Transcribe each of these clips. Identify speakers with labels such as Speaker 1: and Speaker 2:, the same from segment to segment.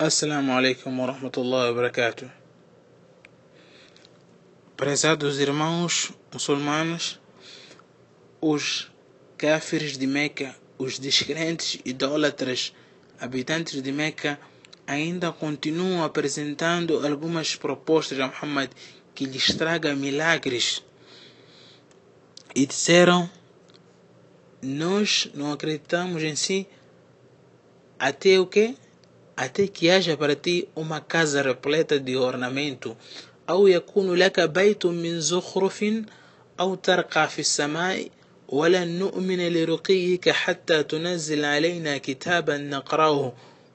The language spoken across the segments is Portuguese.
Speaker 1: Assalamu alaikum wa rahmatullahi wa barakatuh. Prezados irmãos muçulmanos, os kafirs de Meca, os descrentes idólatras habitantes de Meca, ainda continuam apresentando algumas propostas a Muhammad que lhes traga milagres. E disseram: Nós não acreditamos em si até o que? Até que haja para ti uma casa repleta de ornamento أو يكون لك بيت من زخرف أو ترقى في السماء ولن نؤمن لرقيك حتى تنزل علينا كتابا نقرأه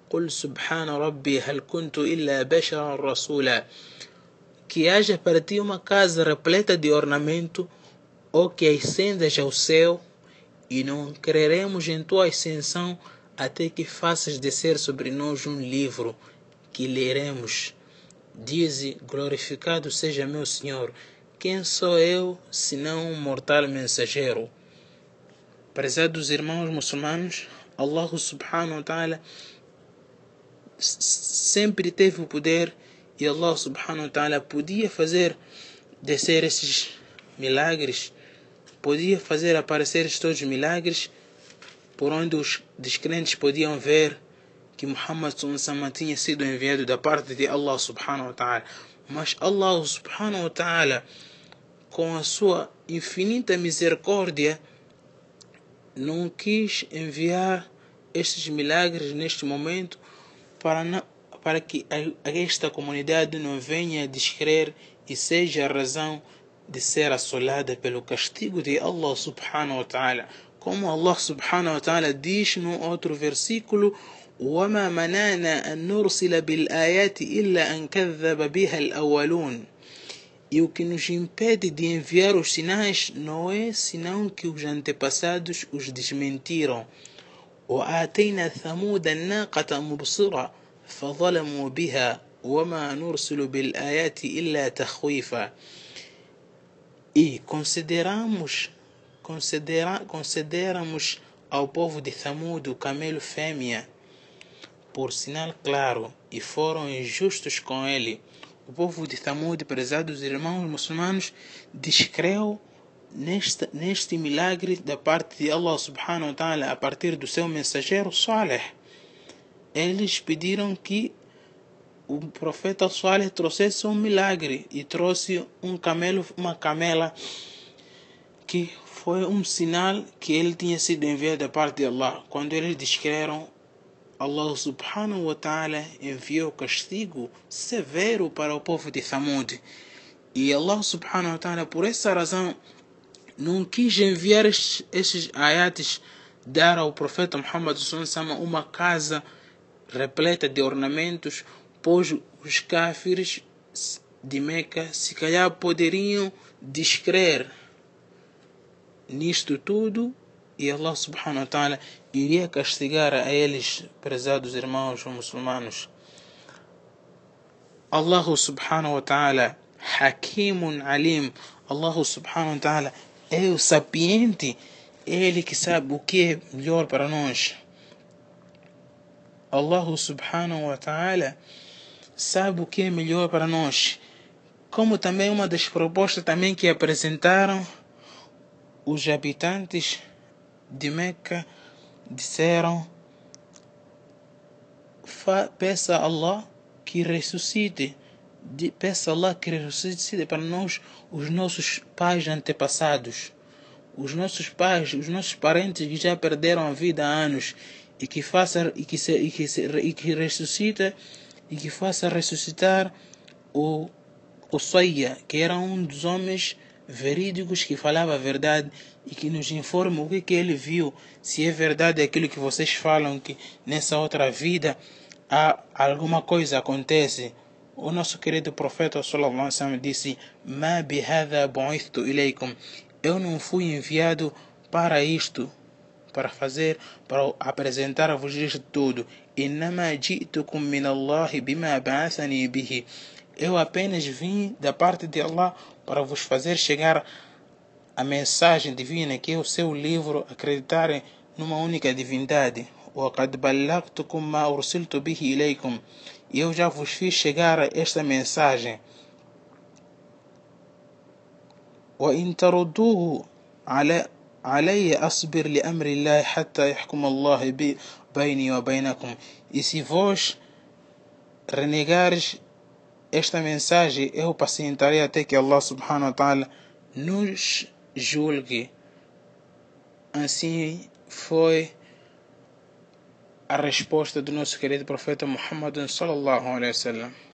Speaker 1: قل سبحان ربي هل كنت إلا بشرا رسولا que haja para ti uma casa repleta de ornamento ou que ascendas ao céu e não creremos em tua ascensão até que faças descer sobre nós um livro que leremos. Dize: Glorificado seja meu Senhor. Quem sou eu, senão um mortal mensageiro? Prezados irmãos muçulmanos, Allah subhanahu wa ta'ala sempre teve o poder e Allah subhanahu wa ta'ala podia fazer descer esses milagres, podia fazer aparecer todos os milagres por onde os descrentes podiam ver que Muhammad tinha sido enviado da parte de Allah subhanahu wa ta'ala. Mas Allah subhanahu wa ta'ala, com a sua infinita misericórdia, não quis enviar estes milagres neste momento para, não, para que esta comunidade não venha a descrer e seja a razão de ser assolada pelo castigo de Allah subhanahu wa ta'ala. Como Allah subhanahu wa ta'ala diz no outro versículo, وما منعنا أن نرسل بالآيات إلا أن كذب بها الأولون E o que nos impede de enviar os sinais não é senão que os antepassados os desmentiram. وآتينا ثمود الناقة مبصرة فظلموا بها وما نرسل بالآيات إلا تخويفا E consideramos consideramos ao povo de Thamud o camelo fêmea por sinal claro e foram injustos com ele. O povo de Thamud, prezados irmãos muçulmanos, descreu neste, neste milagre da parte de Allah subhanahu wa ta'ala a partir do seu mensageiro Saleh. Eles pediram que o profeta Saleh trouxesse um milagre e trouxe um camelo, uma camela que foi um sinal que ele tinha sido enviado da parte de Allah. Quando eles descreram, Allah subhanahu wa ta'ala enviou castigo severo para o povo de Thamud. E Allah subhanahu wa ta'ala, por essa razão, não quis enviar estes, ayates, dar ao profeta Muhammad uma casa repleta de ornamentos, pois os kafirs de Meca se calhar poderiam descrer nisto tudo e Allah subhanahu wa ta'ala iria castigar a eles, prezados irmãos muçulmanos. Allah subhanahu wa ta'ala, Hakimun Alim, Allah subhanahu wa ta'ala é o sapiente, ele que sabe o que é melhor para nós. Allah subhanahu wa ta'ala sabe o que é melhor para nós. Como também uma das propostas também que apresentaram os habitantes de Meca disseram: Peça a Allah que ressuscite, peça a Allah que ressuscite para nós os nossos pais antepassados, os nossos pais, os nossos parentes que já perderam a vida há anos e que faça e que se, e que, se, e que ressuscita e que faça ressuscitar o o Soia, que era um dos homens verídicos que falava a verdade e que nos informa o que, que ele viu, se é verdade aquilo que vocês falam que nessa outra vida há alguma coisa acontece. O nosso querido profeta sallallahu alaihi disse: "Ma bihadha bu'ithtu ilaykum". Eu não fui enviado para isto, para fazer, para apresentar-vos isto tudo. "Innama ji'tukum min Allah bima ba'athani bihi". Eu apenas vim da parte de Allah para vos fazer chegar a mensagem divina, que é o seu livro, acreditarem numa única divindade. وقد بلغتكم ما أرسلت به إليكم eu já vos fiz chegar esta mensagem وإن تردوه على علي أصبر لأمر الله حتى يحكم الله بيني وبينكم e se vós renegares esta mensagem eu pacientarei até que Allah subhanahu wa ta'ala nos julgue. Assim foi a resposta do nosso querido profeta Muhammad sallallahu alaihi wasallam